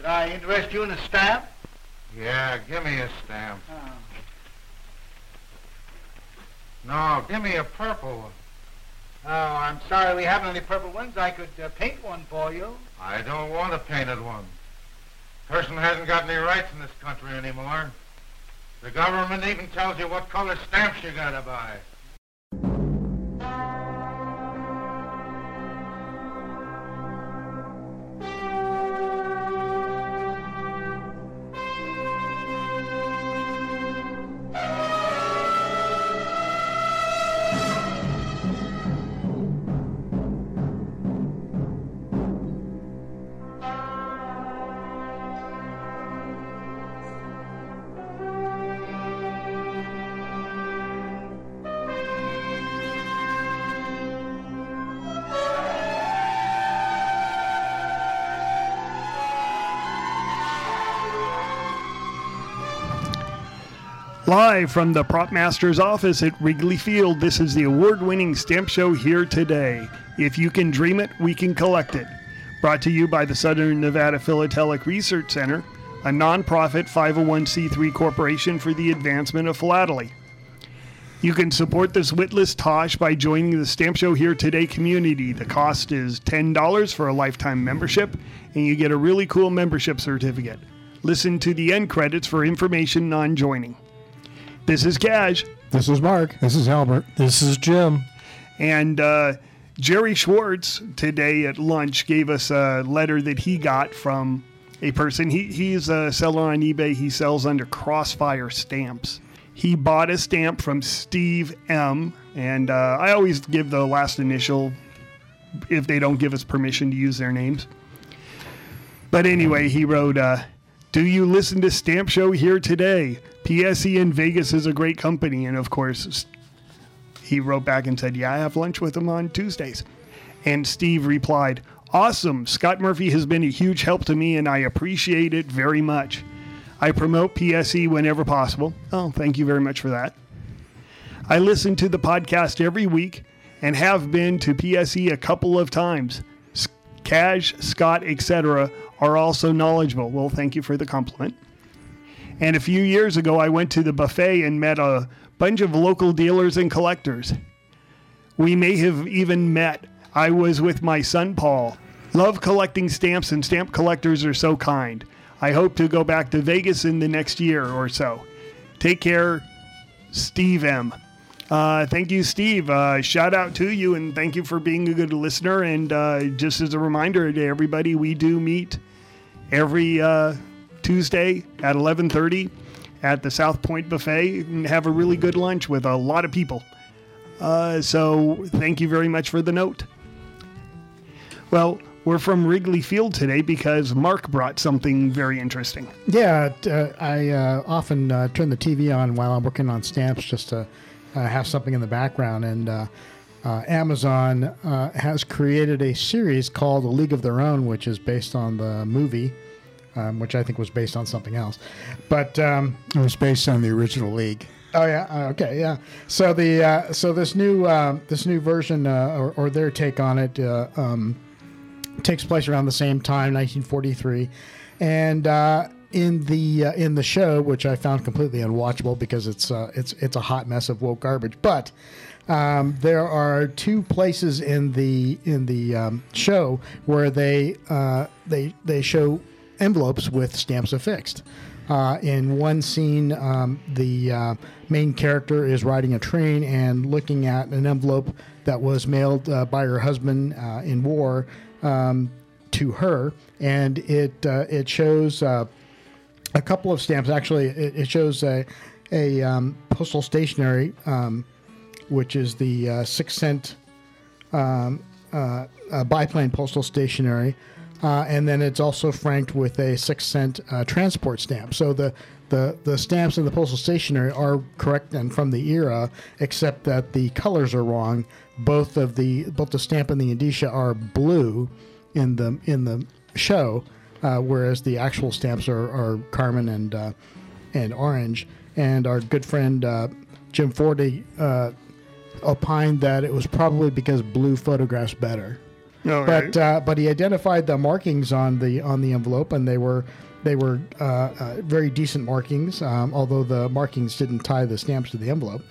Did I interest you in a stamp? Yeah, give me a stamp. Oh. No, give me a purple one. Oh, I'm sorry we haven't any purple ones. I could uh, paint one for you. I don't want a painted one. Person hasn't got any rights in this country anymore. The government even tells you what color stamps you gotta buy. Live from the Prop Master's office at Wrigley Field, this is the award winning stamp show here today. If you can dream it, we can collect it. Brought to you by the Southern Nevada Philatelic Research Center, a nonprofit 501c3 corporation for the advancement of philately. You can support this witless Tosh by joining the Stamp Show Here Today community. The cost is $10 for a lifetime membership, and you get a really cool membership certificate. Listen to the end credits for information on joining. This is Cash. This is Mark. This is Albert. This is Jim. And uh, Jerry Schwartz today at lunch gave us a letter that he got from a person. He, he's a seller on eBay. He sells under Crossfire stamps. He bought a stamp from Steve M. And uh, I always give the last initial if they don't give us permission to use their names. But anyway, he wrote, uh, Do you listen to Stamp Show here today? PSE in Vegas is a great company. And of course, he wrote back and said, Yeah, I have lunch with him on Tuesdays. And Steve replied, Awesome. Scott Murphy has been a huge help to me, and I appreciate it very much. I promote PSE whenever possible. Oh, thank you very much for that. I listen to the podcast every week and have been to PSE a couple of times. Cash, Scott, etc. are also knowledgeable. Well, thank you for the compliment. And a few years ago, I went to the buffet and met a bunch of local dealers and collectors. We may have even met. I was with my son Paul. Love collecting stamps, and stamp collectors are so kind. I hope to go back to Vegas in the next year or so. Take care, Steve M. Uh, thank you, Steve. Uh, shout out to you, and thank you for being a good listener. And uh, just as a reminder to everybody, we do meet every uh, Tuesday at 11:30 at the South Point Buffet and have a really good lunch with a lot of people. Uh, so thank you very much for the note. Well, we're from Wrigley Field today because Mark brought something very interesting. Yeah, uh, I often turn the TV on while I'm working on stamps just to uh, have something in the background. And uh, uh, Amazon uh, has created a series called A League of Their Own, which is based on the movie, um, which I think was based on something else. But um, It was based on the original league. Oh yeah. uh, Okay. Yeah. So the uh, so this new this new version uh, or, or their take on it uh, um, takes place around the same time, 1943, and uh, in the uh, in the show, which I found completely unwatchable because it's uh, it's it's a hot mess of woke garbage. But um, there are two places in the in the um, show where they uh, they they show envelopes with stamps affixed. Uh, in one scene, um, the uh, main character is riding a train and looking at an envelope that was mailed uh, by her husband in war um, to her, and it it shows a couple of stamps. Actually, it, it shows a a um, postal stationery, um, which is the uh, six cent um, uh, uh, biplane postal stationery, uh, and then it's also franked with a six cent uh, transport stamp. So the the the stamps in the postal stationery are correct and from the era, except that the colors are wrong. Both of the both the stamp and the indicia are blue in the in the show, uh, whereas the actual stamps are, are carmine and uh, and orange. And our good friend uh, Jim Forte uh, opined that it was probably because blue photographs better. All but right. uh, but he identified the markings on the on the envelope, and they were they were uh, uh, very decent markings. Um, although the markings didn't tie the stamps to the envelope.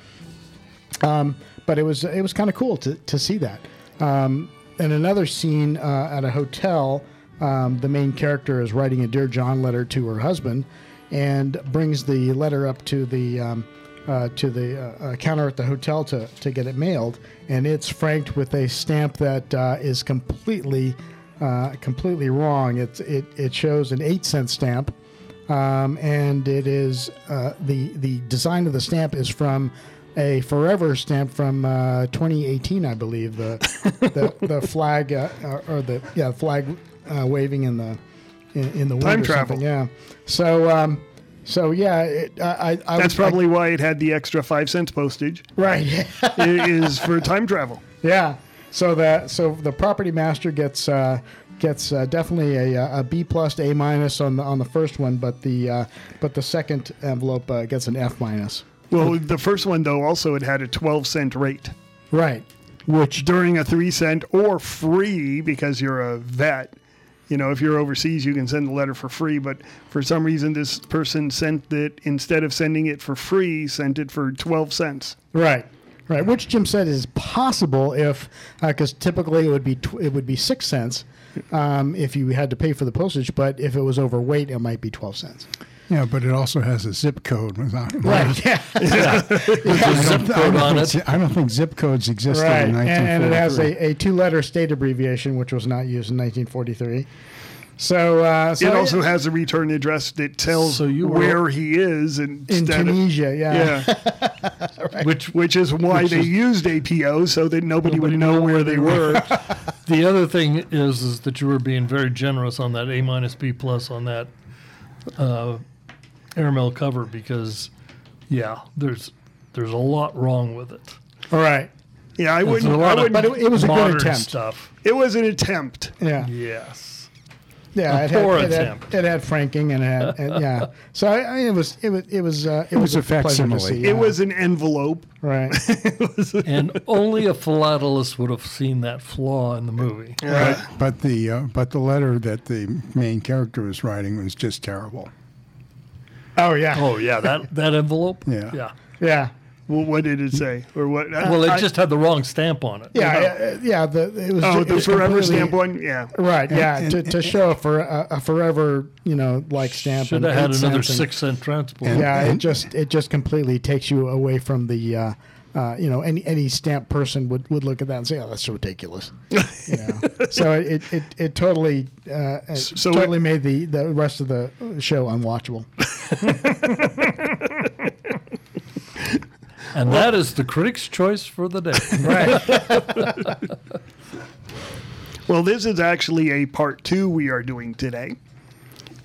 Um, but it was it was kind of cool to, to see that. Um, in another scene uh, at a hotel, um, the main character is writing a dear John letter to her husband, and brings the letter up to the um, uh, to the uh, uh, counter at the hotel to to get it mailed, and it's franked with a stamp that uh, is completely uh, completely wrong. It's it it shows an eight cent stamp um, and it is uh, the the design of the stamp is from a forever stamp from uh, 2018, I believe. The the, the flag or the yeah flag uh, waving in the in, in the wind Time travel. something, Yeah. So um, so yeah, it, I, I, That's probably why it had the extra five cents postage. right. it is for time travel. Yeah. So that so the property master gets uh, gets uh, definitely a, a B plus to A minus on the on the first one, but the uh, but the second envelope uh, gets an F minus. Well, the first one though also it had a 12 cent rate, Right. which during a 3 cent or free because you're a vet, you know, if you're overseas you can send the letter for free, but for some reason this person sent it instead of sending it for free, sent it for 12 cents. Right. Right. Which Jim said is possible if because typically it would be tw- it would be six cents um, if you had to pay for the postage, but if it was overweight, it might be twelve cents. Yeah, but it also has a zip code. Right. Right. Yeah. I zip don't, I code on think, it. I don't think zip codes existed right. in And, and it has a, a two letter state abbreviation, which was not used in 1943. So, uh, so it also has a return address that tells So you were- where he is and in Tunisia, yeah. yeah, Which which is why they used APO so that nobody, would know where they were. the other thing is is that you were being very generous on that A minus B plus on that uh, airmail cover because yeah, there's there's a lot wrong with it. All right. Yeah, I wouldn't. a I lot of wouldn't But it, it was a good attempt. stuff. it was an attempt. Yeah. Yes. Yeah. A It had, poor it, had, attempt. it had franking and it had, and, yeah. So I, I, it was, it was, it was, uh, it, was a a pleasure to facsimile. see. It was an envelope. right. And only a philatelist would have seen that flaw in the movie. but, but the uh, but the letter that the main character was writing was just terrible. Oh yeah. Oh yeah, that that envelope. Yeah. Yeah. Yeah. Well, what did it say, or what? Well, it I- just had the wrong stamp on it. Yeah. Yeah. yeah the, it was. Oh, it the was forever stamp one. Yeah. Right. Yeah. and- to, to show a, for, a, a forever, you know, like stamp. Should and have had another and- six cent transport. And- Yeah. It just it just completely takes you away from the. Uh, uh, you know, any any stamp person would, would look at that and say, "Oh, that's ridiculous." You know? so it, it, it totally uh, it So totally it- made the, the rest of the show unwatchable. And that is the critic's choice for the day. Right. Well, this is actually a part two we are doing today.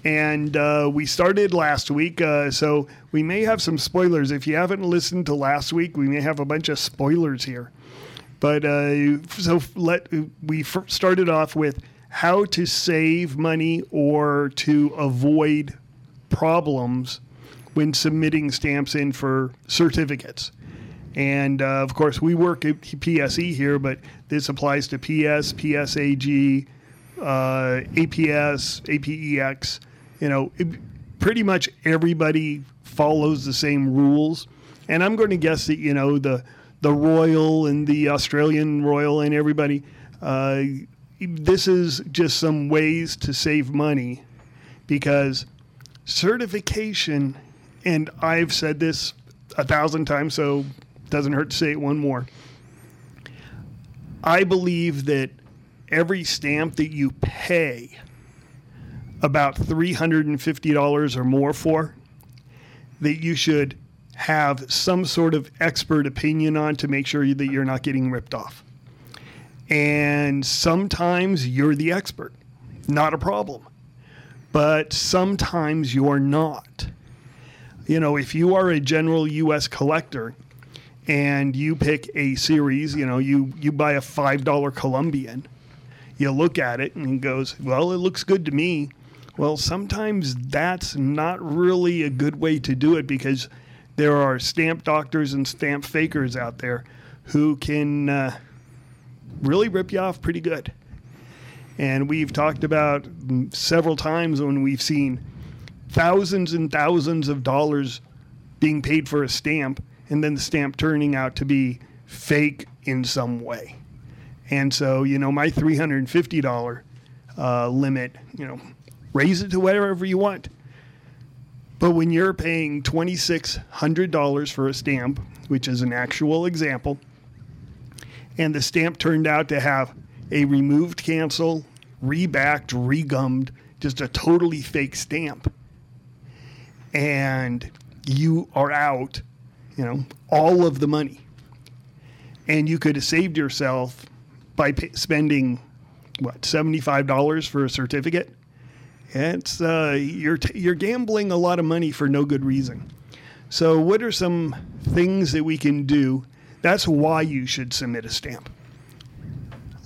And uh, we started last week, uh, so we may have some spoilers. If you haven't listened to last week, we may have a bunch of spoilers here. But uh, so let we f- started off with how to save money or to avoid problems when submitting stamps in for certificates. And uh, of course, we work at PSE here, but this applies to PS, PSAG, uh, APS, APEX. You know, it, pretty much everybody follows the same rules. And I'm going to guess that you know the the Royal and the Australian Royal and everybody. Uh, this is just some ways to save money because certification, and I've said this a thousand times, so doesn't hurt to say it one more. I believe that every stamp that you pay about $350 or more for, that you should have some sort of expert opinion on to make sure that you're not getting ripped off. And sometimes you're the expert, not a problem. But sometimes you're not. You know, if you are a general US collector and you pick a series, you know, you, you buy a $5 Columbian, you look at it and it goes, well, it looks good to me. Well, sometimes that's not really a good way to do it because there are stamp doctors and stamp fakers out there who can uh, really rip you off pretty good. And we've talked about several times when we've seen thousands and thousands of dollars being paid for a stamp and then the stamp turning out to be fake in some way. And so, you know, my $350 uh, limit, you know, raise it to whatever you want. But when you're paying $2,600 for a stamp, which is an actual example, and the stamp turned out to have a removed cancel, rebacked, regummed, just a totally fake stamp, and you are out, you know, all of the money. And you could have saved yourself by pay, spending what seventy-five dollars for a certificate. It's uh, you're t- you're gambling a lot of money for no good reason. So, what are some things that we can do? That's why you should submit a stamp.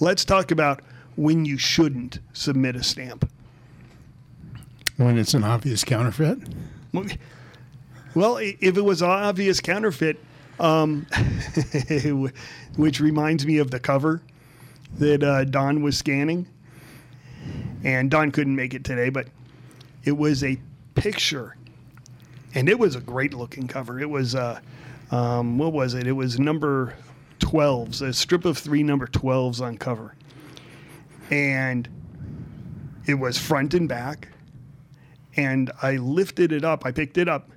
Let's talk about when you shouldn't submit a stamp. When it's an obvious counterfeit? Well, if it was an obvious counterfeit, um, which reminds me of the cover that uh, Don was scanning, and Don couldn't make it today, but it was a picture, and it was a great looking cover. It was, uh, um, what was it? It was number 12s, a strip of three number 12s on cover. And it was front and back. And I lifted it up, I picked it up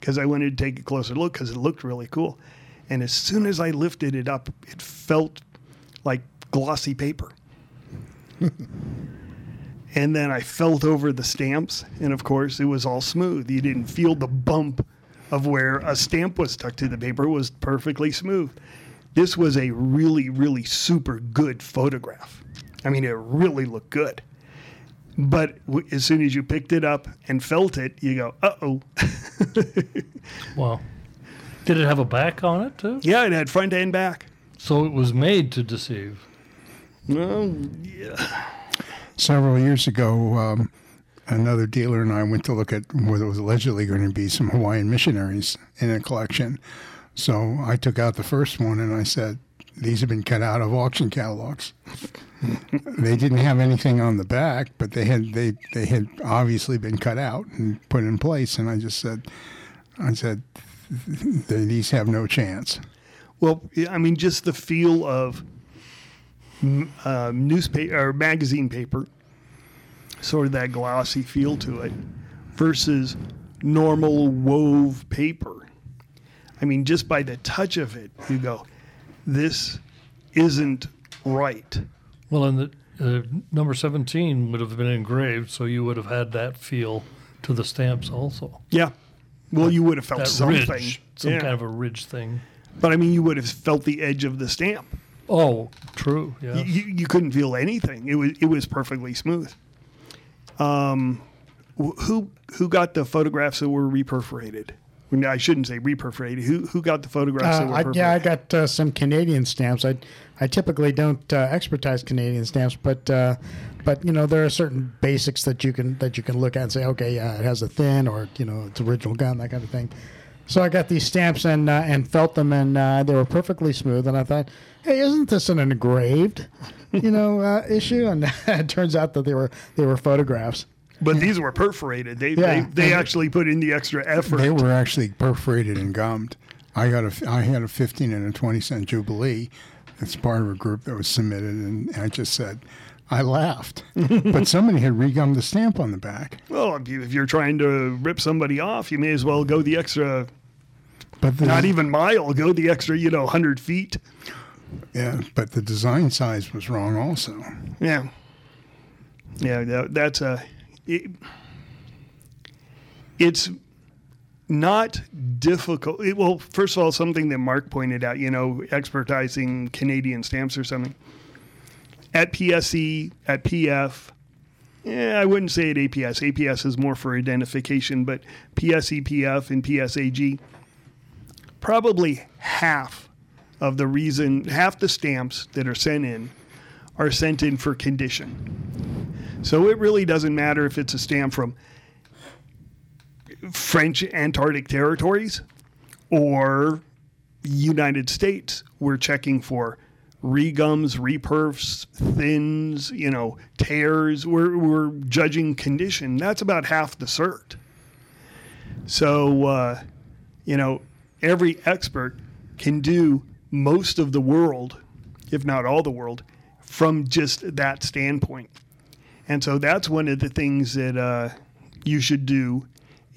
because I wanted to take a closer look because it looked really cool. And as soon as I lifted it up, it felt like glossy paper. And then I felt over the stamps, and of course, it was all smooth. You didn't feel the bump of where a stamp was stuck to the paper, it was perfectly smooth. This was a really, really super good photograph. I mean, it really looked good. But w- as soon as you picked it up and felt it, you go, uh oh. Wow. Did it have a back on it too? yeah, it had front and back. So it was made to deceive. Well, yeah. Several years ago, um, another dealer and I went to look at where there was allegedly going to be some Hawaiian missionaries in a collection. So I took out the first one and I said, These have been cut out of auction catalogs. they didn't have anything on the back, but they had they, they had obviously been cut out and put in place. And I just said, I said, these have no chance. Well, I mean, just the feel of uh, newspaper or magazine paper, sort of that glossy feel to it, versus normal wove paper. I mean, just by the touch of it, you go, this isn't right. Well, and the uh, number 17 would have been engraved, so you would have had that feel to the stamps also. Yeah. Well, you would have felt something. ridge, some Yeah. kind of a ridge thing. But I mean, you would have felt the edge of the stamp. Oh, true. Yeah. You, you couldn't feel anything. It was it was perfectly smooth. Um, who who got the photographs that were reperforated? I shouldn't say reperforated. Who who got the photographs that Uh, were I, perforated? yeah, I got uh, some Canadian stamps. I I typically don't uh, expertise Canadian stamps, but uh, but you know there are certain basics that you can that you can look at and say, okay, yeah, it has a thin or you know it's original gum, that kind of thing. So I got these stamps and uh, and felt them, and uh, they were perfectly smooth. And I thought, hey, isn't this an engraved, you know, uh, issue? And it turns out that they were they were photographs. but these were perforated. They Yeah. they, they actually put in the extra effort. They were actually perforated and gummed. I got a, I had a 15 and a 20 cent Jubilee. It's part of a group that was submitted, and I just said, I laughed. but somebody had regummed the stamp on the back. well, if, you, if you're trying to rip somebody off, you may as well go the extra, But the, not even mile, go the extra, you know, hundred feet. Yeah, but the design size was wrong also. Yeah. Yeah, that, that's a. It, it's not difficult. It, well, first of all, something that Mark pointed out, you know, expertising Canadian stamps or something. At PSE, at PF, yeah, I wouldn't say at APS. APS is more for identification, but PSE, PF, and PSAG, probably half of the reason, half the stamps that are sent in are sent in for condition. So it really doesn't matter if it's a stamp from French Antarctic territories or United States. We're checking for regums, reperfs, thins, you know, tears. We're, we're judging condition. That's about half the cert. So, uh, you know, every expert can do most of the world, if not all the world, from just that standpoint. And so that's one of the things that uh, you should do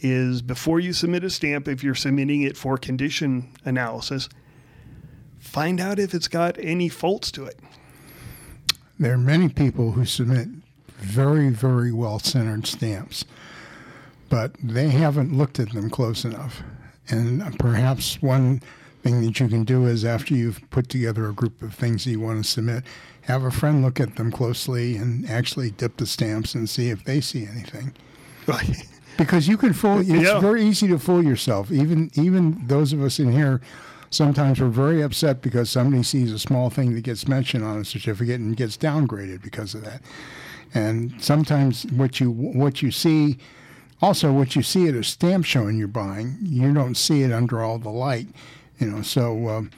is before you submit a stamp, if you're submitting it for condition analysis, find out if it's got any faults to it. There are many people who submit very, very well centered stamps, but they haven't looked at them close enough. And perhaps one thing that you can do is after you've put together a group of things that you want to submit, have a friend look at them closely and actually dip the stamps and see if they see anything. Because you can fool. It's Yeah. very easy to fool yourself. Even even those of us in here, sometimes we're very upset because somebody sees a small thing that gets mentioned on a certificate and gets downgraded because of that. And sometimes what you what you see, also what you see at a stamp show and you're buying, you don't see it under all the light. You know, so um,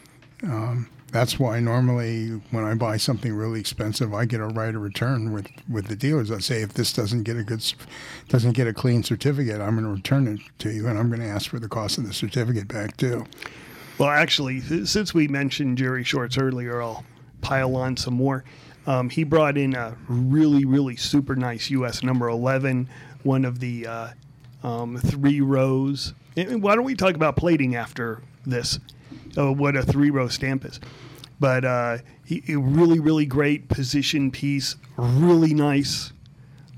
um, that's why normally when I buy something really expensive, I get a right of return with, with the dealers. I say if this doesn't get a good, doesn't get a clean certificate, I'm going to return it to you, and I'm going to ask for the cost of the certificate back too. Well, actually, since we mentioned Jerry Schwartz earlier, I'll pile on some more. Um, he brought in a really, really super nice US number 11, one of the uh, um, three rows. Why don't we talk about plating after this? What a three row stamp is. But uh, he, a really, really great position piece, really nice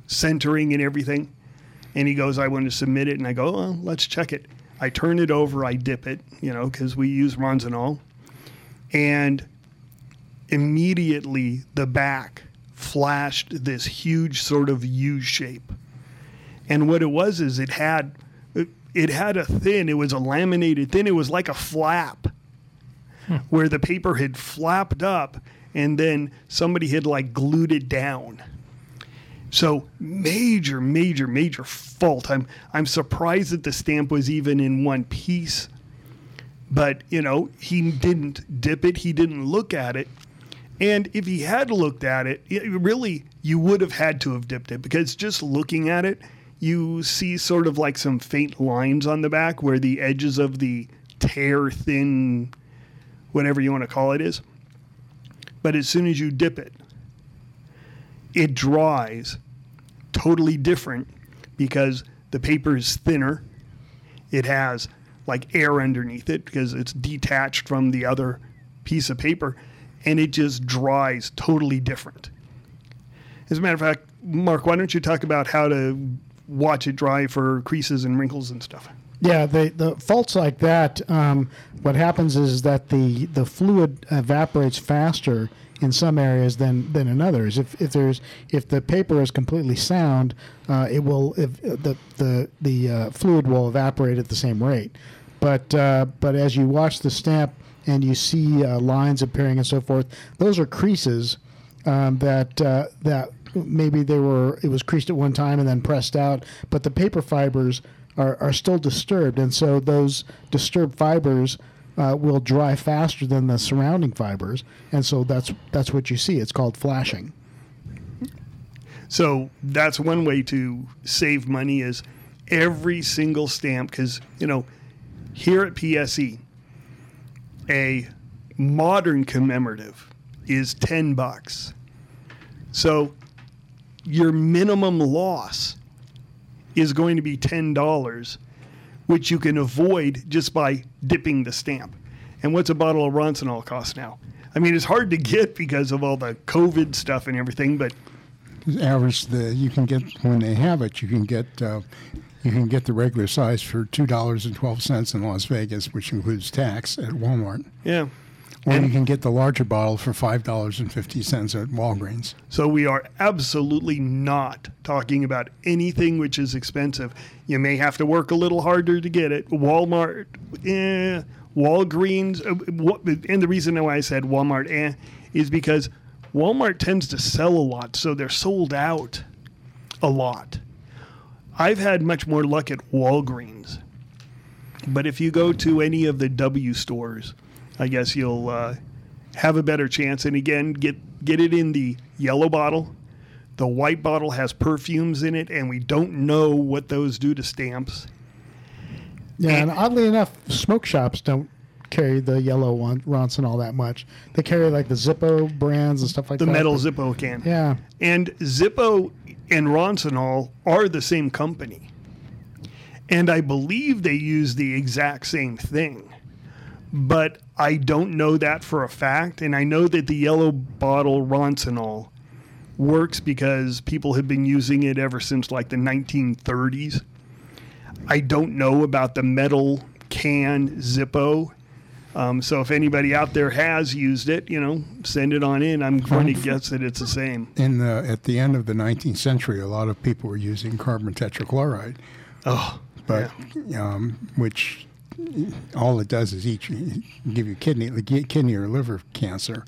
centering and everything. And he goes, I want to submit it. And I go, well, let's check it. I turn it over, I dip it, you know, because we use Ronsonol. And immediately the back flashed this huge sort of U shape. And what it was is it had it had a thin, it was a laminated thin, it was like a flap where the paper had flapped up and then somebody had like glued it down. So major, major, major fault. I'm I'm surprised that the stamp was even in one piece. But you know, he didn't dip it. He didn't look at it. And if he had looked at it, it really you would have had to have dipped it because just looking at it, you see sort of like some faint lines on the back where the edges of the tear thin, whatever you want to call it, is. But as soon as you dip it, it dries totally different because the paper is thinner. It has like air underneath it because it's detached from the other piece of paper and it just dries totally different. As a matter of fact, Mark, why don't you talk about how to watch it dry for creases and wrinkles and stuff? Yeah, the the faults like that. Um, what happens is that the the fluid evaporates faster in some areas than than in others. If if there's if the paper is completely sound, uh, it will if the the the uh, fluid will evaporate at the same rate. But uh, but as you watch the stamp and you see uh, lines appearing and so forth, those are creases um, that uh, that maybe they were it was creased at one time and then pressed out, but the paper fibers are, are still disturbed, and so those disturbed fibers uh, will dry faster than the surrounding fibers, and so that's that's what you see. It's called flashing. So that's one way to save money is every single stamp because you know here at PSE a modern commemorative is 10 bucks. So your minimum loss is going to be $10 which you can avoid just by dipping the stamp. And what's a bottle of Ronsonol cost now? I mean, it's hard to get because of all the COVID stuff and everything, but Average the you can get when they have it, you can get uh, you can get the regular size for two dollars and twelve cents in Las Vegas, which includes tax at Walmart. yeah. Or you can get the larger bottle for five dollars and fifty cents at Walgreens. So we are absolutely not talking about anything which is expensive. You may have to work a little harder to get it. Walmart, eh, Walgreens, uh, what- and the reason why I said Walmart, eh, is because Walmart tends to sell a lot, so they're sold out a lot. I've had much more luck at Walgreens, but if you go to any of the W stores, I guess you'll uh, have a better chance. And again, get get it in the yellow bottle. The white bottle has perfumes in it, and we don't know what those do to stamps. Yeah, and oddly enough, smoke shops don't carry the yellow one Ronson all that much. They carry like the Zippo brands and stuff like The that. The metal but- Zippo can. Yeah. And Zippo and Ronsonol are the same company. And I believe they use the exact same thing. But I don't know that for a fact. And I know that the yellow bottle Ronsonol works because people have been using it ever since like the 1930s. I don't know about the metal can Zippo. Um, so if anybody out there has used it, you know, send it on in. I'm going to guess that it's the same. In the at the end of the 19th century, a lot of people were using carbon tetrachloride, Oh, but um, which all it does is eat give you kidney kidney or liver cancer.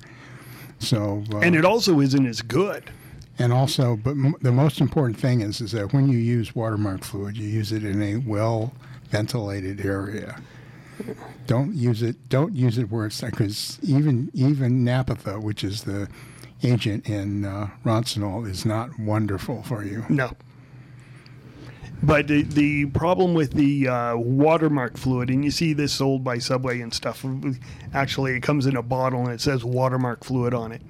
So uh, and it also isn't as good. And also, but m- the most important thing is, is that when you use watermark fluid, you use it in a well ventilated area. Don't use it. Don't use it where it's because even even naphtha, which is the agent in uh, Ronsonol, is not wonderful for you. No. But the, the problem with the uh, watermark fluid, and you see this sold by Subway and stuff. Actually, it comes in a bottle and it says watermark fluid on it,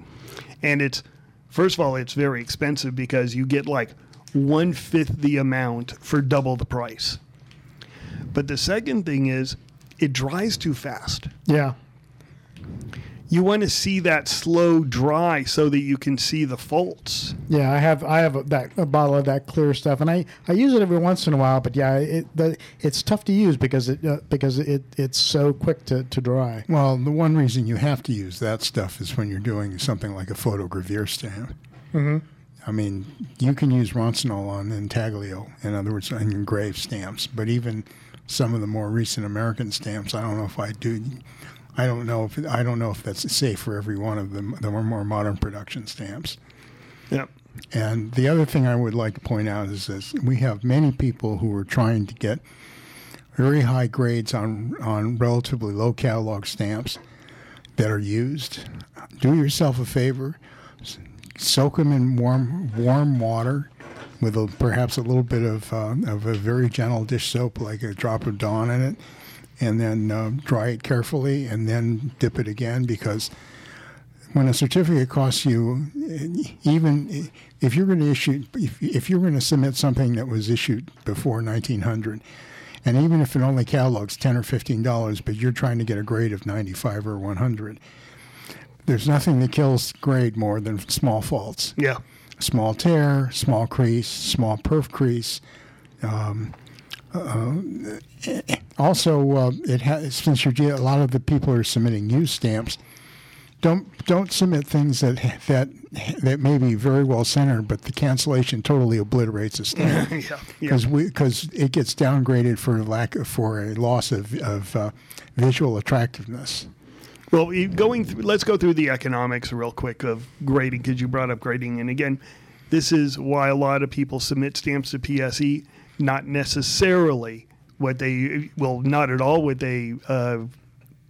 and it's first of all, it's very expensive because you get like one fifth the amount for double the price. But the second thing is, it dries too fast. Yeah. You want to see that slow dry so that you can see the faults. Yeah, I have I have a, that a bottle of that clear stuff, and I, I use it every once in a while. But yeah, it the, it's tough to use because it uh, because it it's so quick to, to dry. Well, the one reason you have to use that stuff is when you're doing something like a photogravure stamp. Mm-hmm. I mean, you can use Ronsonol on intaglio, in other words, on engraved stamps. But even some of the more recent American stamps, I don't know if I do. I don't know if I don't know if that's safe for every one of them. The more modern production stamps. Yep. And the other thing I would like to point out is this: we have many people who are trying to get very high grades on on relatively low catalog stamps that are used. Do yourself a favor, soak them in warm warm water with a, perhaps a little bit of uh, of a very gentle dish soap, like a drop of Dawn in it, and then uh, dry it carefully, and then dip it again because when a certificate costs you, even if you're going to issue, if, if you're going to submit something that was issued before 1900, and even if it only catalogs 10 or 15 dollars, but you're trying to get a grade of 95 or 100, there's nothing that kills grade more than small faults. Yeah. Small tear, small crease, small perf crease. Um, also, uh, it has since you're a lot of the people are submitting used stamps. Don't don't submit things that that that may be very well centered, but the cancellation totally obliterates the stamp Yeah. Yeah. because we because it gets downgraded for lack of, for a loss of of uh, visual attractiveness. Well, going through, let's go through the economics real quick of grading because you brought up grading, and again, this is why a lot of people submit stamps to PSE, not necessarily what they well, not at all what they uh,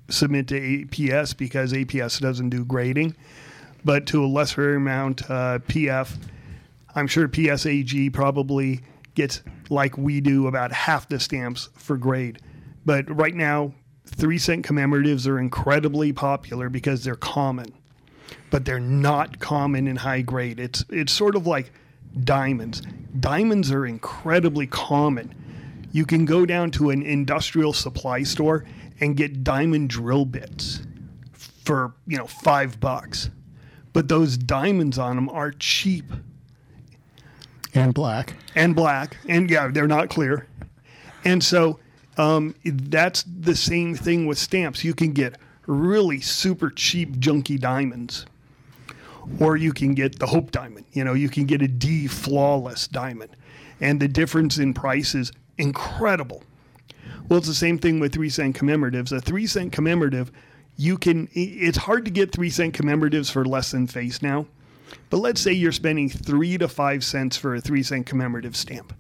submit to APS because APS doesn't do grading, but to a lesser amount, uh, PF. I'm sure PSAG probably gets like we do about half the stamps for grade. But right now, three cent commemoratives are incredibly popular because they're common, but they're not common in high grade. It's it's sort of like diamonds. Diamonds are incredibly common. You can go down to an industrial supply store and get diamond drill bits for, you know, 5 bucks. But those diamonds on them are cheap And black. and black, and yeah, they're not clear. And so um, that's the same thing with stamps. You can get really super cheap, junky diamonds, or you can get the Hope diamond. You know, you can get a D flawless diamond, and the difference in price is incredible. Well, it's the same thing with three cent commemoratives. A three cent commemorative, you can. It's hard to get three cent commemoratives for less than face now. But let's say you're spending three to five cents for a three cent commemorative stamp.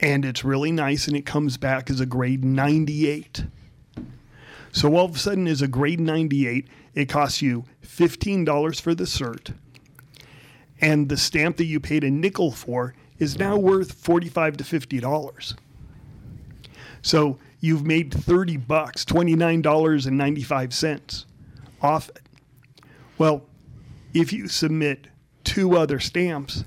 And it's really nice and it comes back as a grade 98. So all of a sudden, as a grade 98, it costs you $15 for the cert. And the stamp that you paid a nickel for is now worth 45 to $50. So you've made 30 bucks, $29.95 off it. Well, if you submit two other stamps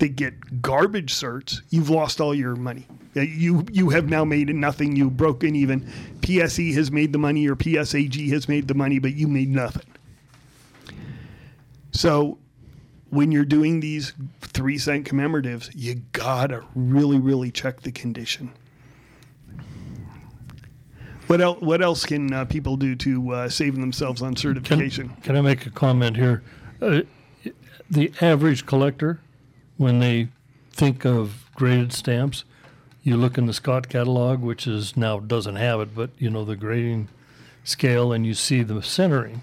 that get garbage certs, you've lost all your money. You you have now made nothing. You broken even. PSE has made the money, or PSAG has made the money, but you made nothing. So, when you're doing these three cent commemoratives, you gotta really really check the condition. What else? What else can uh, people do to uh, save themselves on Can, certification? can I make a comment here? Uh, the average collector, when they think of graded stamps, you look in the Scott catalog, which is now doesn't have it, but you know the grading scale, and you see the centering.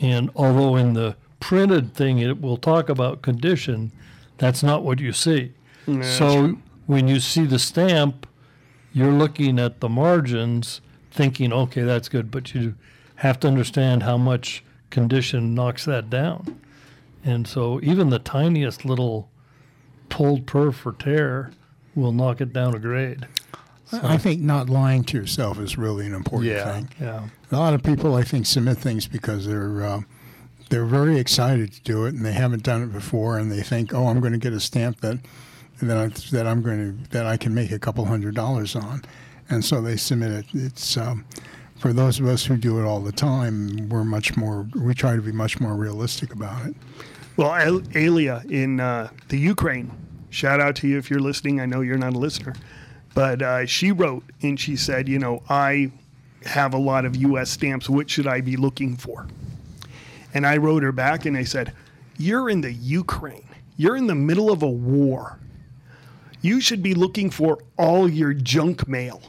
And although in the printed thing it will talk about condition, that's not what you see. so when you see the stamp, you're looking at the margins thinking, okay, that's good, but you have to understand how much condition knocks that down. And so even the tiniest little pulled perf or tear will knock it down a grade. I think not lying to yourself is really an important thing. Yeah. A lot of people, I think, submit things because they're uh, they're very excited to do it, and they haven't done it before, and they think, "Oh, I'm going to get a stamp that that I, that I'm going to that I can make a couple hundred dollars on," and so they submit it. It's um, for those of us who do it all the time, we're much more. We try to be much more realistic about it. Well, Alia in uh, the Ukraine, shout out to you if you're listening. I know you're not a listener, but uh, she wrote and she said, you know, I have a lot of U.S. stamps. What should I be looking for? And I wrote her back and I said, You're in the Ukraine. You're in the middle of a war. You should be looking for all your junk mail.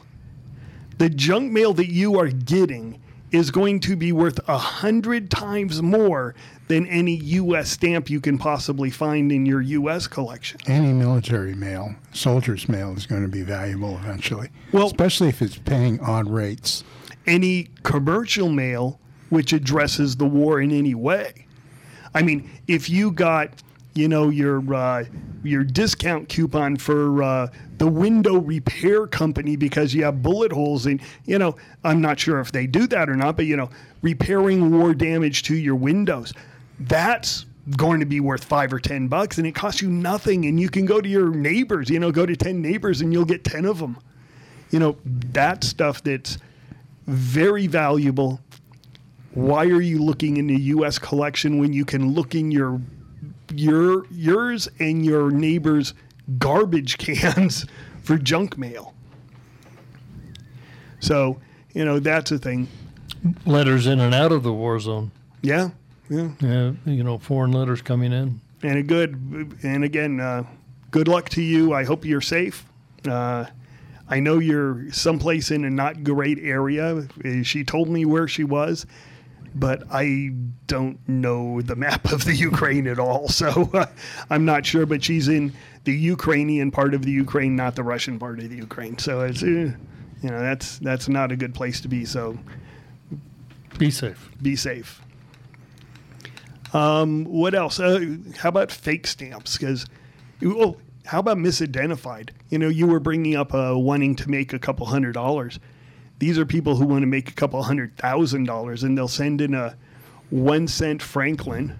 The junk mail that you are getting is going to be worth a hundred times more than any U.S. stamp you can possibly find in your U.S. collection. Any military mail, soldiers' mail, is going to be valuable eventually. Well- especially if it's paying odd rates. any commercial mail which addresses the war in any way. I mean, if you got, you know, your uh, your discount coupon for uh, the window repair company because you have bullet holes in, you know, I'm not sure if they do that or not, but you know, repairing war damage to your windows, that's going to be worth five or ten bucks, and it costs you nothing, and you can go to your neighbors, you know, go to ten neighbors, and you'll get ten of them. You know, that stuff that's very valuable. Why are you looking in the U.S. collection when you can look in your your yours and your neighbor's garbage cans for junk mail? So you know that's a thing. Letters in and out of the war zone. Yeah, yeah, Yeah, you know, foreign letters coming in. and a good. And again, uh, good luck to you. I hope you're safe. Uh, I know you're someplace in a not great area. She told me where she was, but I don't know the map of the Ukraine at all. So uh, I'm not sure. But she's in the Ukrainian part of the Ukraine, not the Russian part of the Ukraine. So it's, uh, you know, that's that's not a good place to be. So Be safe. be safe. Um, what else? Uh, how about fake stamps? Because, oh, how about misidentified? You know, you were bringing up uh, wanting to make a couple hundred dollars. These are people who want to make a couple hundred thousand dollars, and they'll send in a one cent Franklin,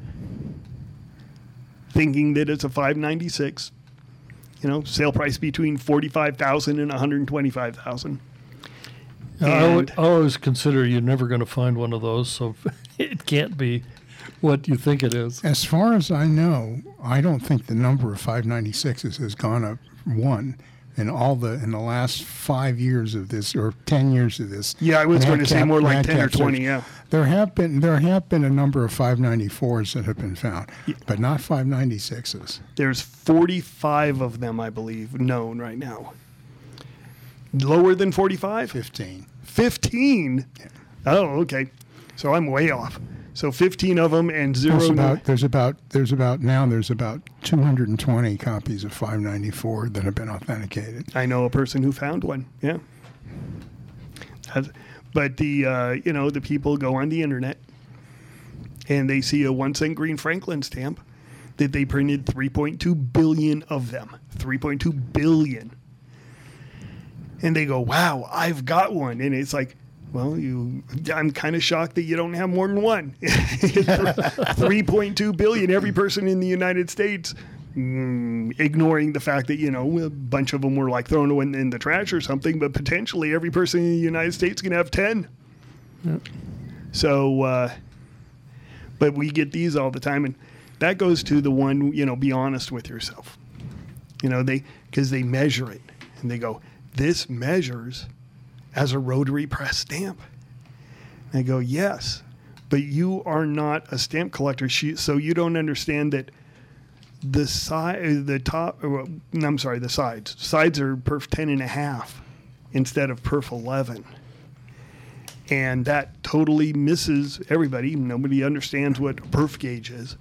thinking that it's a five ninety six. You know, sale price between forty five thousand and one hundred twenty five thousand. I alwa- And- I always consider you're never going to find one of those, so it can't be what you think it is. As far as I know, I don't think the number of 596s has gone up one in all the in the last five years of this or ten years of this. Yeah, I was going to say more like ten or twenty. search. Yeah. There have been there have been a number of 594s that have been found, but not 596s. There's 45 of them, I believe, known right now. Lower than 45? 15. 15? Oh, okay. So I'm way off. So 15 of them and zero. There's about there's about there's about now there's about 220 copies of 594 that have been authenticated. I know a person who found one. Yeah. That's- But the uh, you know the people go on the internet and they see a one cent Green Franklin stamp that they printed 3.2 billion of them, 3.2 billion, and they go, "Wow, I've got one," and it's like. Well, you, I'm kind of shocked that you don't have more than one. 3.2 billion. Every person in the United States mm, ignoring the fact that you know a bunch of them were like thrown in, in the trash or something, but potentially every person in the United States can have ten. So, uh, but we get these all the time, and that goes to the one you know. Be honest with yourself. You know they because they measure it and they go, this measures as a rotary press stamp. And I go, yes, but you are not a stamp collector, she- so you don't understand that the side, the top, uh, or, no, I'm sorry, the sides. Sides are perf 10 and a half instead of perf 11. And that totally misses everybody. Nobody understands what perf gauge is.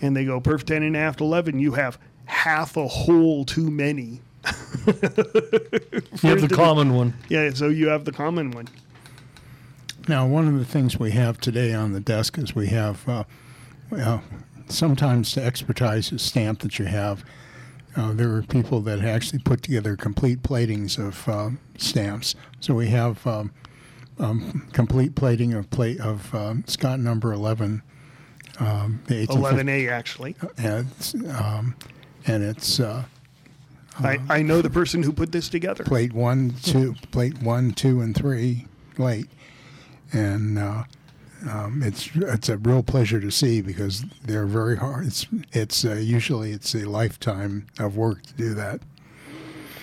And they go, perf 10 and a half to 11, you have half a hole too many. You have the common one. Yeah, so you have the common one. Now, one of the things we have today on the desk is we have uh, well, sometimes to expertise a stamp that you have. Uh, there are people that actually put together complete platings of uh, stamps. So we have um, um, complete plating of plate of um, Scott number eleven. Um, the 1850 11A, actually. and it's, um, and it's uh, I, I know the person who put this together. plate one, two, plate one, two, and three late, and uh, um, it's it's a real pleasure to see because they're very hard. It's it's uh, usually it's a lifetime of work to do that.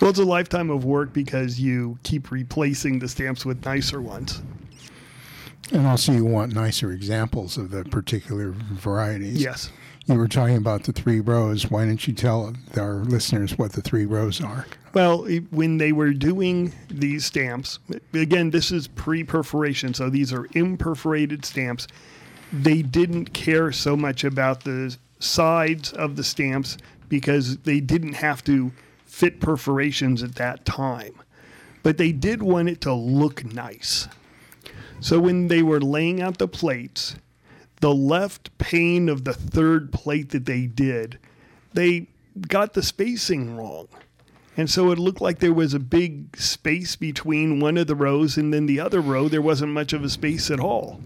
Well, it's a lifetime of work because you keep replacing the stamps with nicer ones. And also, you want nicer examples of the particular varieties. Yes. You were talking about the three rows. Why don't you tell our listeners what the three rows are? Well, when they were doing these stamps, again, this is pre perforation, so these are imperforated stamps. They didn't care so much about the sides of the stamps because they didn't have to fit perforations at that time. But they did want it to look nice. So when they were laying out the plates, the left pane of the third plate that they did, they got the spacing wrong. And so it looked like there was a big space between one of the rows and then the other row. There wasn't much of a space at all.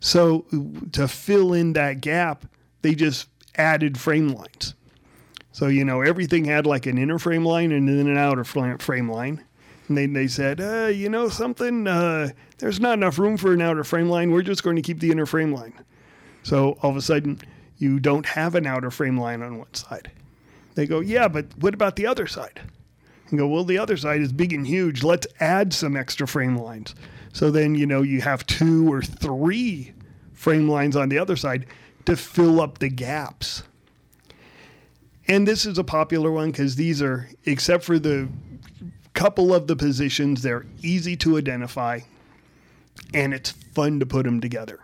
So to fill in that gap, they just added frame lines. So, you know, everything had like an inner frame line and then an outer frame line. And they, they said, uh, you know, something, uh, there's not enough room for an outer frame line. We're just going to keep the inner frame line. So all of a sudden, you don't have an outer frame line on one side. They go, yeah, but what about the other side? And go, well, the other side is big and huge. Let's add some extra frame lines. So then, you know, you have two or three frame lines on the other side to fill up the gaps. And this is a popular one because these are, except for the couple of the positions, they're easy to identify and it's fun to put them together.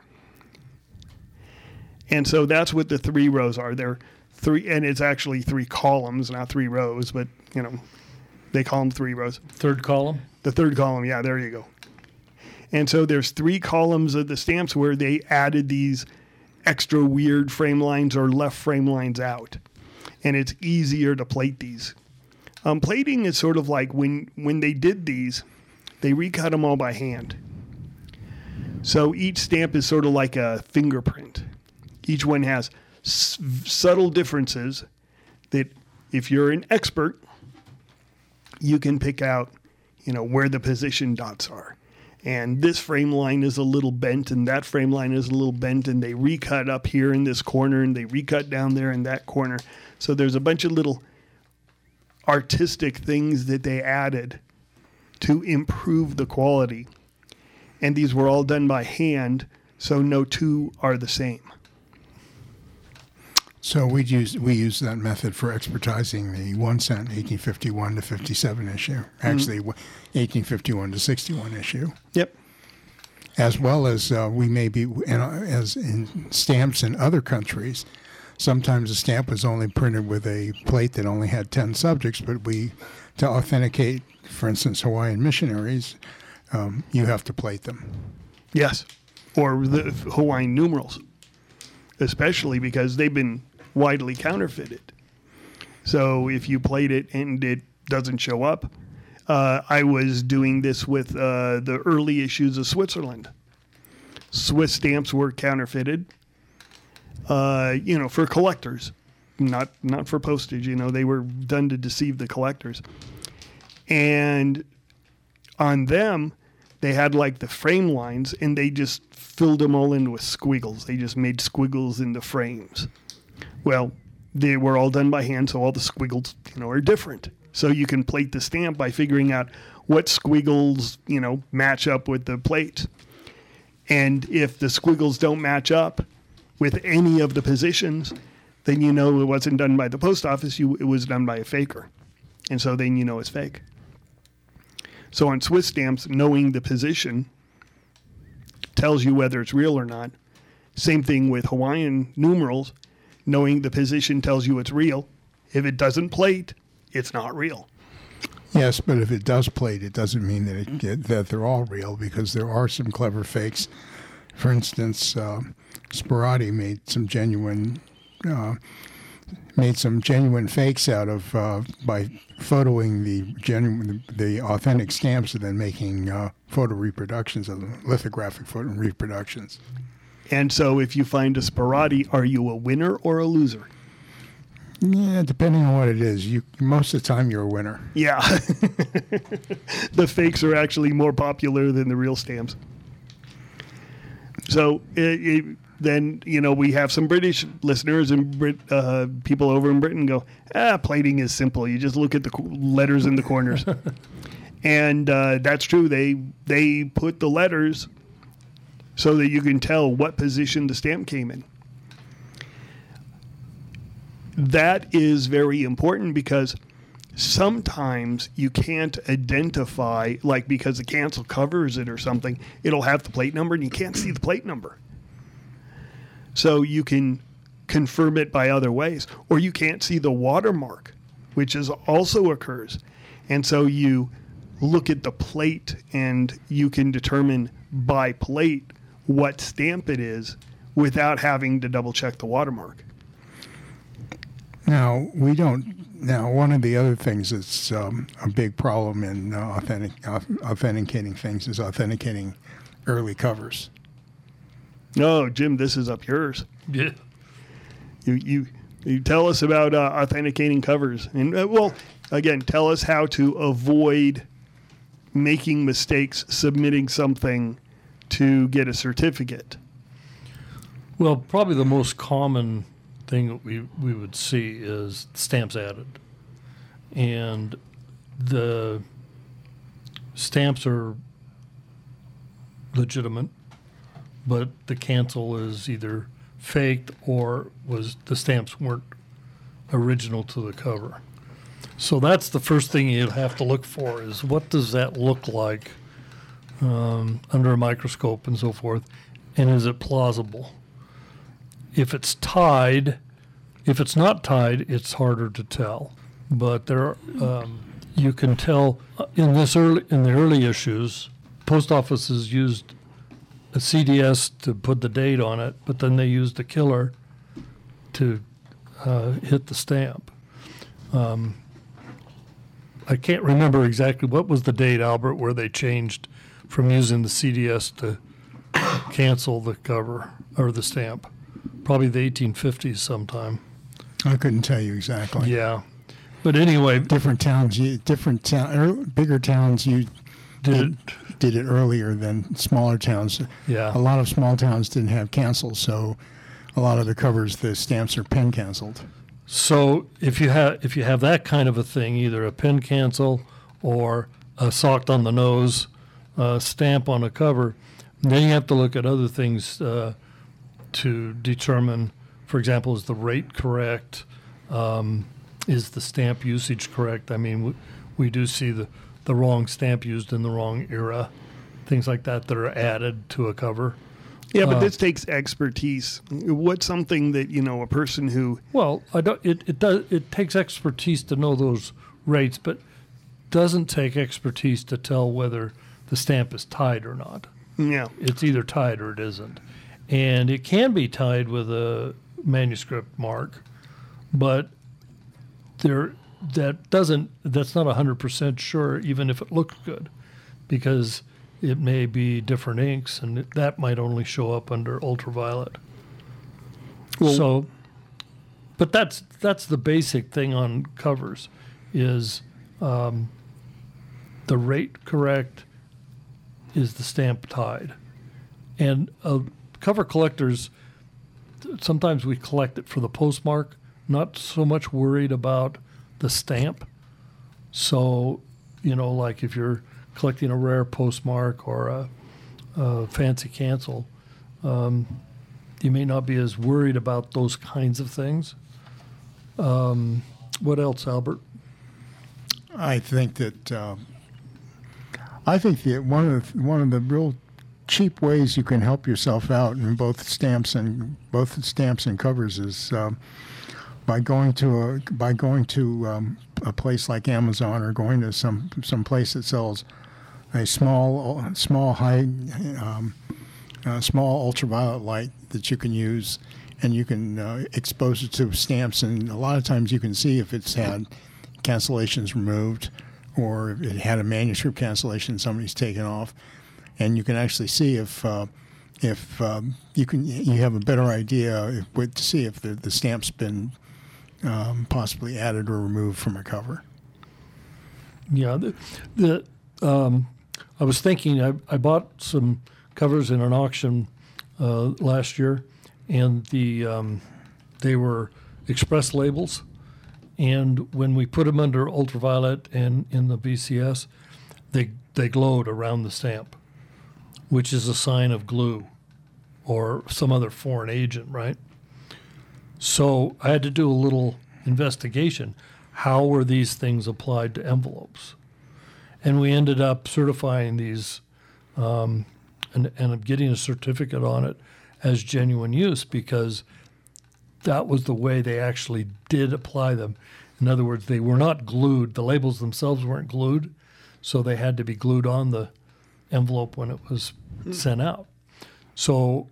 And so that's what the three rows are. They're three, and it's actually three columns, not three rows, but you know, they call them three rows. Third column. The third column, yeah, there you go. And so there's three columns of the stamps where they added these extra weird frame lines or left frame lines out. And it's easier to plate these. Um, plating is sort of like when when they did these, they recut them all by hand. So each stamp is sort of like a fingerprint. Each one has s- subtle differences that if you're an expert, you can pick out, you know, where the position dots are. And this frame line is a little bent, and that frame line is a little bent, and they recut up here in this corner, and they recut down there in that corner. So there's a bunch of little artistic things that they added to improve the quality. And these were all done by hand, so no two are the same. So we use we use that method for expertising the one cent 1851 to 57 issue. Actually, 1851 to 61 issue. Yep. as well as uh, we may be in, as in stamps in other countries. Sometimes a stamp was only printed with a plate that only had ten subjects, but we to authenticate, for instance, Hawaiian missionaries. Um, you have to plate them. Yes, or the Hawaiian numerals, especially because they've been widely counterfeited. So if you plate it and it doesn't show up, uh, I was doing this with uh, the early issues of Switzerland. Swiss stamps were counterfeited, uh, you know, for collectors, not not for postage. You know, they were done to deceive the collectors, and on them, they had like the frame lines, and they just filled them all in with squiggles. They just made squiggles in the frames. Well, they were all done by hand, so all the squiggles, you know, are different. So you can plate the stamp by figuring out what squiggles, you know, match up with the plate. And if the squiggles don't match up with any of the positions, then you know it wasn't done by the post office. You it was done by a faker, and so then you know it's fake. So on Swiss stamps, knowing the position tells you whether it's real or not. Same thing with Hawaiian numerals, knowing the position tells you it's real. If it doesn't plate, it's not real. Yes, but if it does plate, it doesn't mean that it, that they're all real because there are some clever fakes. For instance, uh, Sperati made some genuine uh, made some genuine fakes out of uh, by photoing the genuine the authentic stamps and then making uh, photo reproductions of them, lithographic photo reproductions. And so if you find a Sperati, are you a winner or a loser? Yeah, depending on what it is, you most of the time you're a winner. Yeah. the fakes are actually more popular than the real stamps. So it, it, then, you know, we have some British listeners and Brit, uh, people over in Britain go, ah, plating is simple. You just look at the letters in the corners. and uh, that's true. They, they put the letters so that you can tell what position the stamp came in that is very important because sometimes you can't identify, like because the cancel covers it or something, it'll have the plate number and you can't see the plate number. So you can confirm it by other ways, or you can't see the watermark, which is also occurs. And so you look at the plate and you can determine by plate what stamp it is without having to double check the watermark. Now we don't. Now one of the other things that's um, a big problem in uh, authentic, uh, authenticating things is authenticating early covers. No, Jim, this is up yours. Yeah. You you you tell us about uh, authenticating covers, and uh, well, again, tell us how to avoid making mistakes submitting something to get a certificate. Well, probably the most common thing that we, we would see is stamps added. And the stamps are legitimate, but the cancel is either faked or was the stamps weren't original to the cover. So that's the first thing you'd have to look for is what does that look like um, under a microscope and so forth, and is it plausible? If it's tied, if it's not tied, it's harder to tell. But there, um, you can tell uh, in this early in the early issues, post offices used a CDS to put the date on it, but then they used a killer to uh, hit the stamp. Um, I can't remember exactly what was the date, Albert, where they changed from using the CDS to cancel the cover or the stamp. Probably the 1850s sometime. I couldn't tell you exactly. Yeah. But anyway, Different towns, different town, er, bigger towns, you did it? did it earlier than smaller towns. Yeah. A lot of small towns didn't have cancels, so a lot of the covers, the stamps are pen canceled. So if you have if you have that kind of a thing, either a pen cancel or a socked on the nose uh, stamp on a cover, then you have to look at other things uh, to determine. For example, is the rate correct? Um, is the stamp usage correct? I mean, we, we do see the the wrong stamp used in the wrong era, things like that that are added to a cover. Yeah, but Uh, this takes expertise. What's something that you know a person who Well, I don't. It, it does. It takes expertise to know those rates, but doesn't take expertise to tell whether the stamp is tied or not. Yeah. It's either tied or it isn't. And it can be tied with a manuscript mark, but there that doesn't that's not 100% sure even if it looks good because it may be different inks and that might only show up under ultraviolet. Well- so but that's that's the basic thing on covers is um, the rate correct is the stamp tied and uh, cover collectors sometimes we collect it for the postmark not so much worried about the stamp. So you know like if you're collecting a rare postmark or a, a fancy cancel um, you may not be as worried about those kinds of things. Um, what else albert? I think that um, I think that one of the, one of the real cheap ways you can help yourself out in both stamps and both stamps and covers is um, by going to a by going to um, a place like Amazon or going to some some place that sells a small small high um, uh, small ultraviolet light that you can use and you can uh, expose it to stamps. And a lot of times you can see if it's had cancellations removed or if it had a manuscript cancellation somebody's taken off. And you can actually see if uh, if um, you can you have a better idea if, to see if the, the stamp's been um, possibly added or removed from a cover. Yeah, the, the um, I was thinking I, I bought some covers in an auction uh, last year, and the um, they were express labels, and when we put them under ultraviolet and in the VCS, they they glowed around the stamp, which is a sign of glue, or some other foreign agent, right? So I had to do a little investigation. How were these things applied to envelopes? And we ended up certifying these um, and, and getting a certificate on it as genuine use because that was the way they actually did apply them. In other words, they were not glued, the labels themselves weren't glued, so they had to be glued on the envelope when it was sent out. So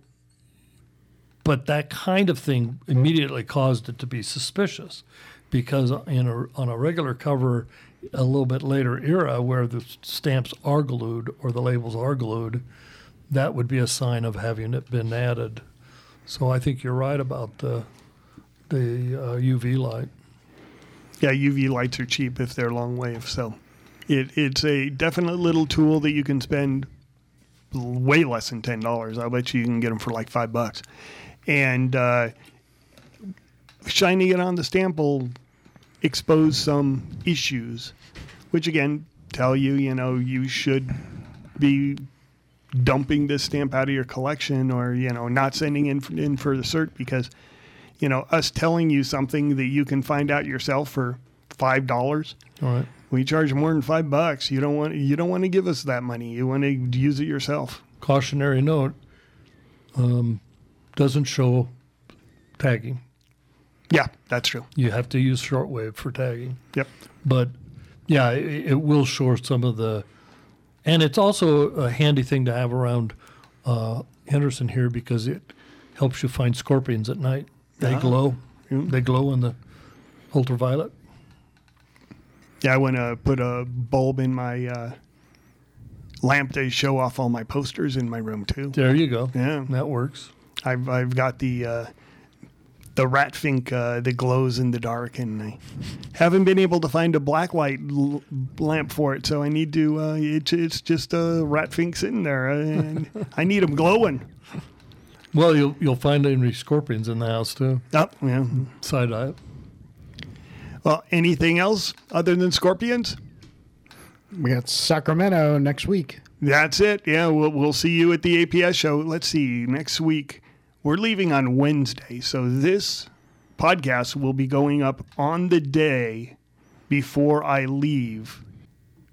but that kind of thing immediately caused it to be suspicious because in a, on a regular cover a little bit later era where the stamps are glued or the labels are glued that would be a sign of having it been added so i think you're right about the the uh, uv light Yeah, UV lights are cheap if they're long wave. So it, it's a definite little tool that you can spend way less than ten dollars. I bet you you can get them for like five bucks, and uh, shining it on the stamp will expose some issues, which again tell you you know you should be dumping this stamp out of your collection or you know not sending in in for the cert because you know us telling you something that you can find out yourself for five dollars all right. we charge more than five bucks. You don't want you don't want to give us that money. You want to use it yourself. Cautionary note um, doesn't show tagging yeah that's true you have to use shortwave for tagging yep but yeah, it, it will show some of the, and it's also a handy thing to have around uh, Henderson here because it helps you find scorpions at night. They Ah. glow. They glow in the ultraviolet. yeah i want to put a bulb in my uh, lamp to show off all my posters in my room too There you go. yeah That works. I've, I've got the uh, the rat fink uh, that glows in the dark and i haven't been able to find a black light l- lamp for it so i need to uh, it's, it's just a rat fink sitting there and i need them glowing Well, you'll you'll find any scorpions in the house too. oh yeah Side eye. Well, anything else other than scorpions? We got Sacramento next week. That's it. Yeah, we'll, we'll see you at the APS show. Let's see, next week. We're leaving on Wednesday. So this podcast will be going up on the day before I leave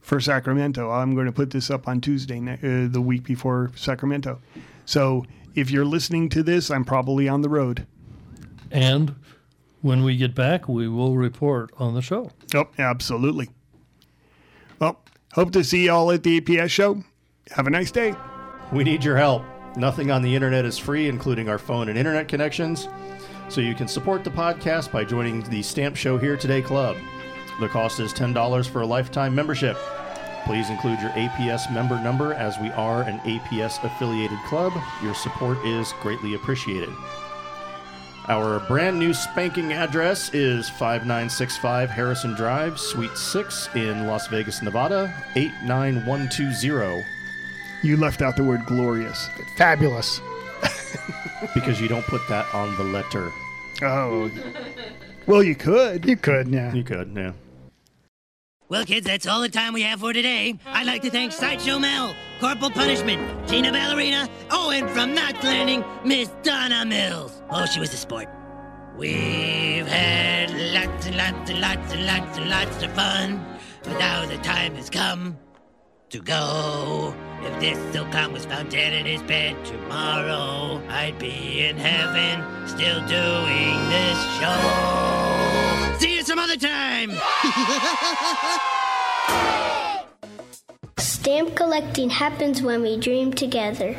for Sacramento. I'm going to put this up on Tuesday, uh, the week before Sacramento. So if you're listening to this, I'm probably on the road. And when we get back, we will report on the show. Oh, absolutely. Well, hope to see y'all at the APS show. Have a nice day. We need your help. Nothing on the internet is free, including our phone and internet connections. So you can support the podcast by joining the Stamp Show Here Today Club. The cost is $10 for a lifetime membership. Please include your APS member number as we are an APS affiliated club. Your support is greatly appreciated. Our brand new spanking address is 5965 Harrison Drive, Suite 6 in Las Vegas, Nevada, 89120. You left out the word glorious. Fabulous. because you don't put that on the letter. Oh. Well, you could. You could, yeah. You could, yeah. Well, kids, that's all the time we have for today. I'd like to thank Sideshow Mel, Corporal Punishment, Tina Ballerina, oh, and from Knots Landing, Miss Donna Mills. Oh, she was a sport. We've had lots and lots and lots and lots and lots of fun, but now the time has come to go. If this Silcon was found dead in his bed tomorrow, I'd be in heaven still doing this show. See you some other time! Stamp collecting happens when we dream together.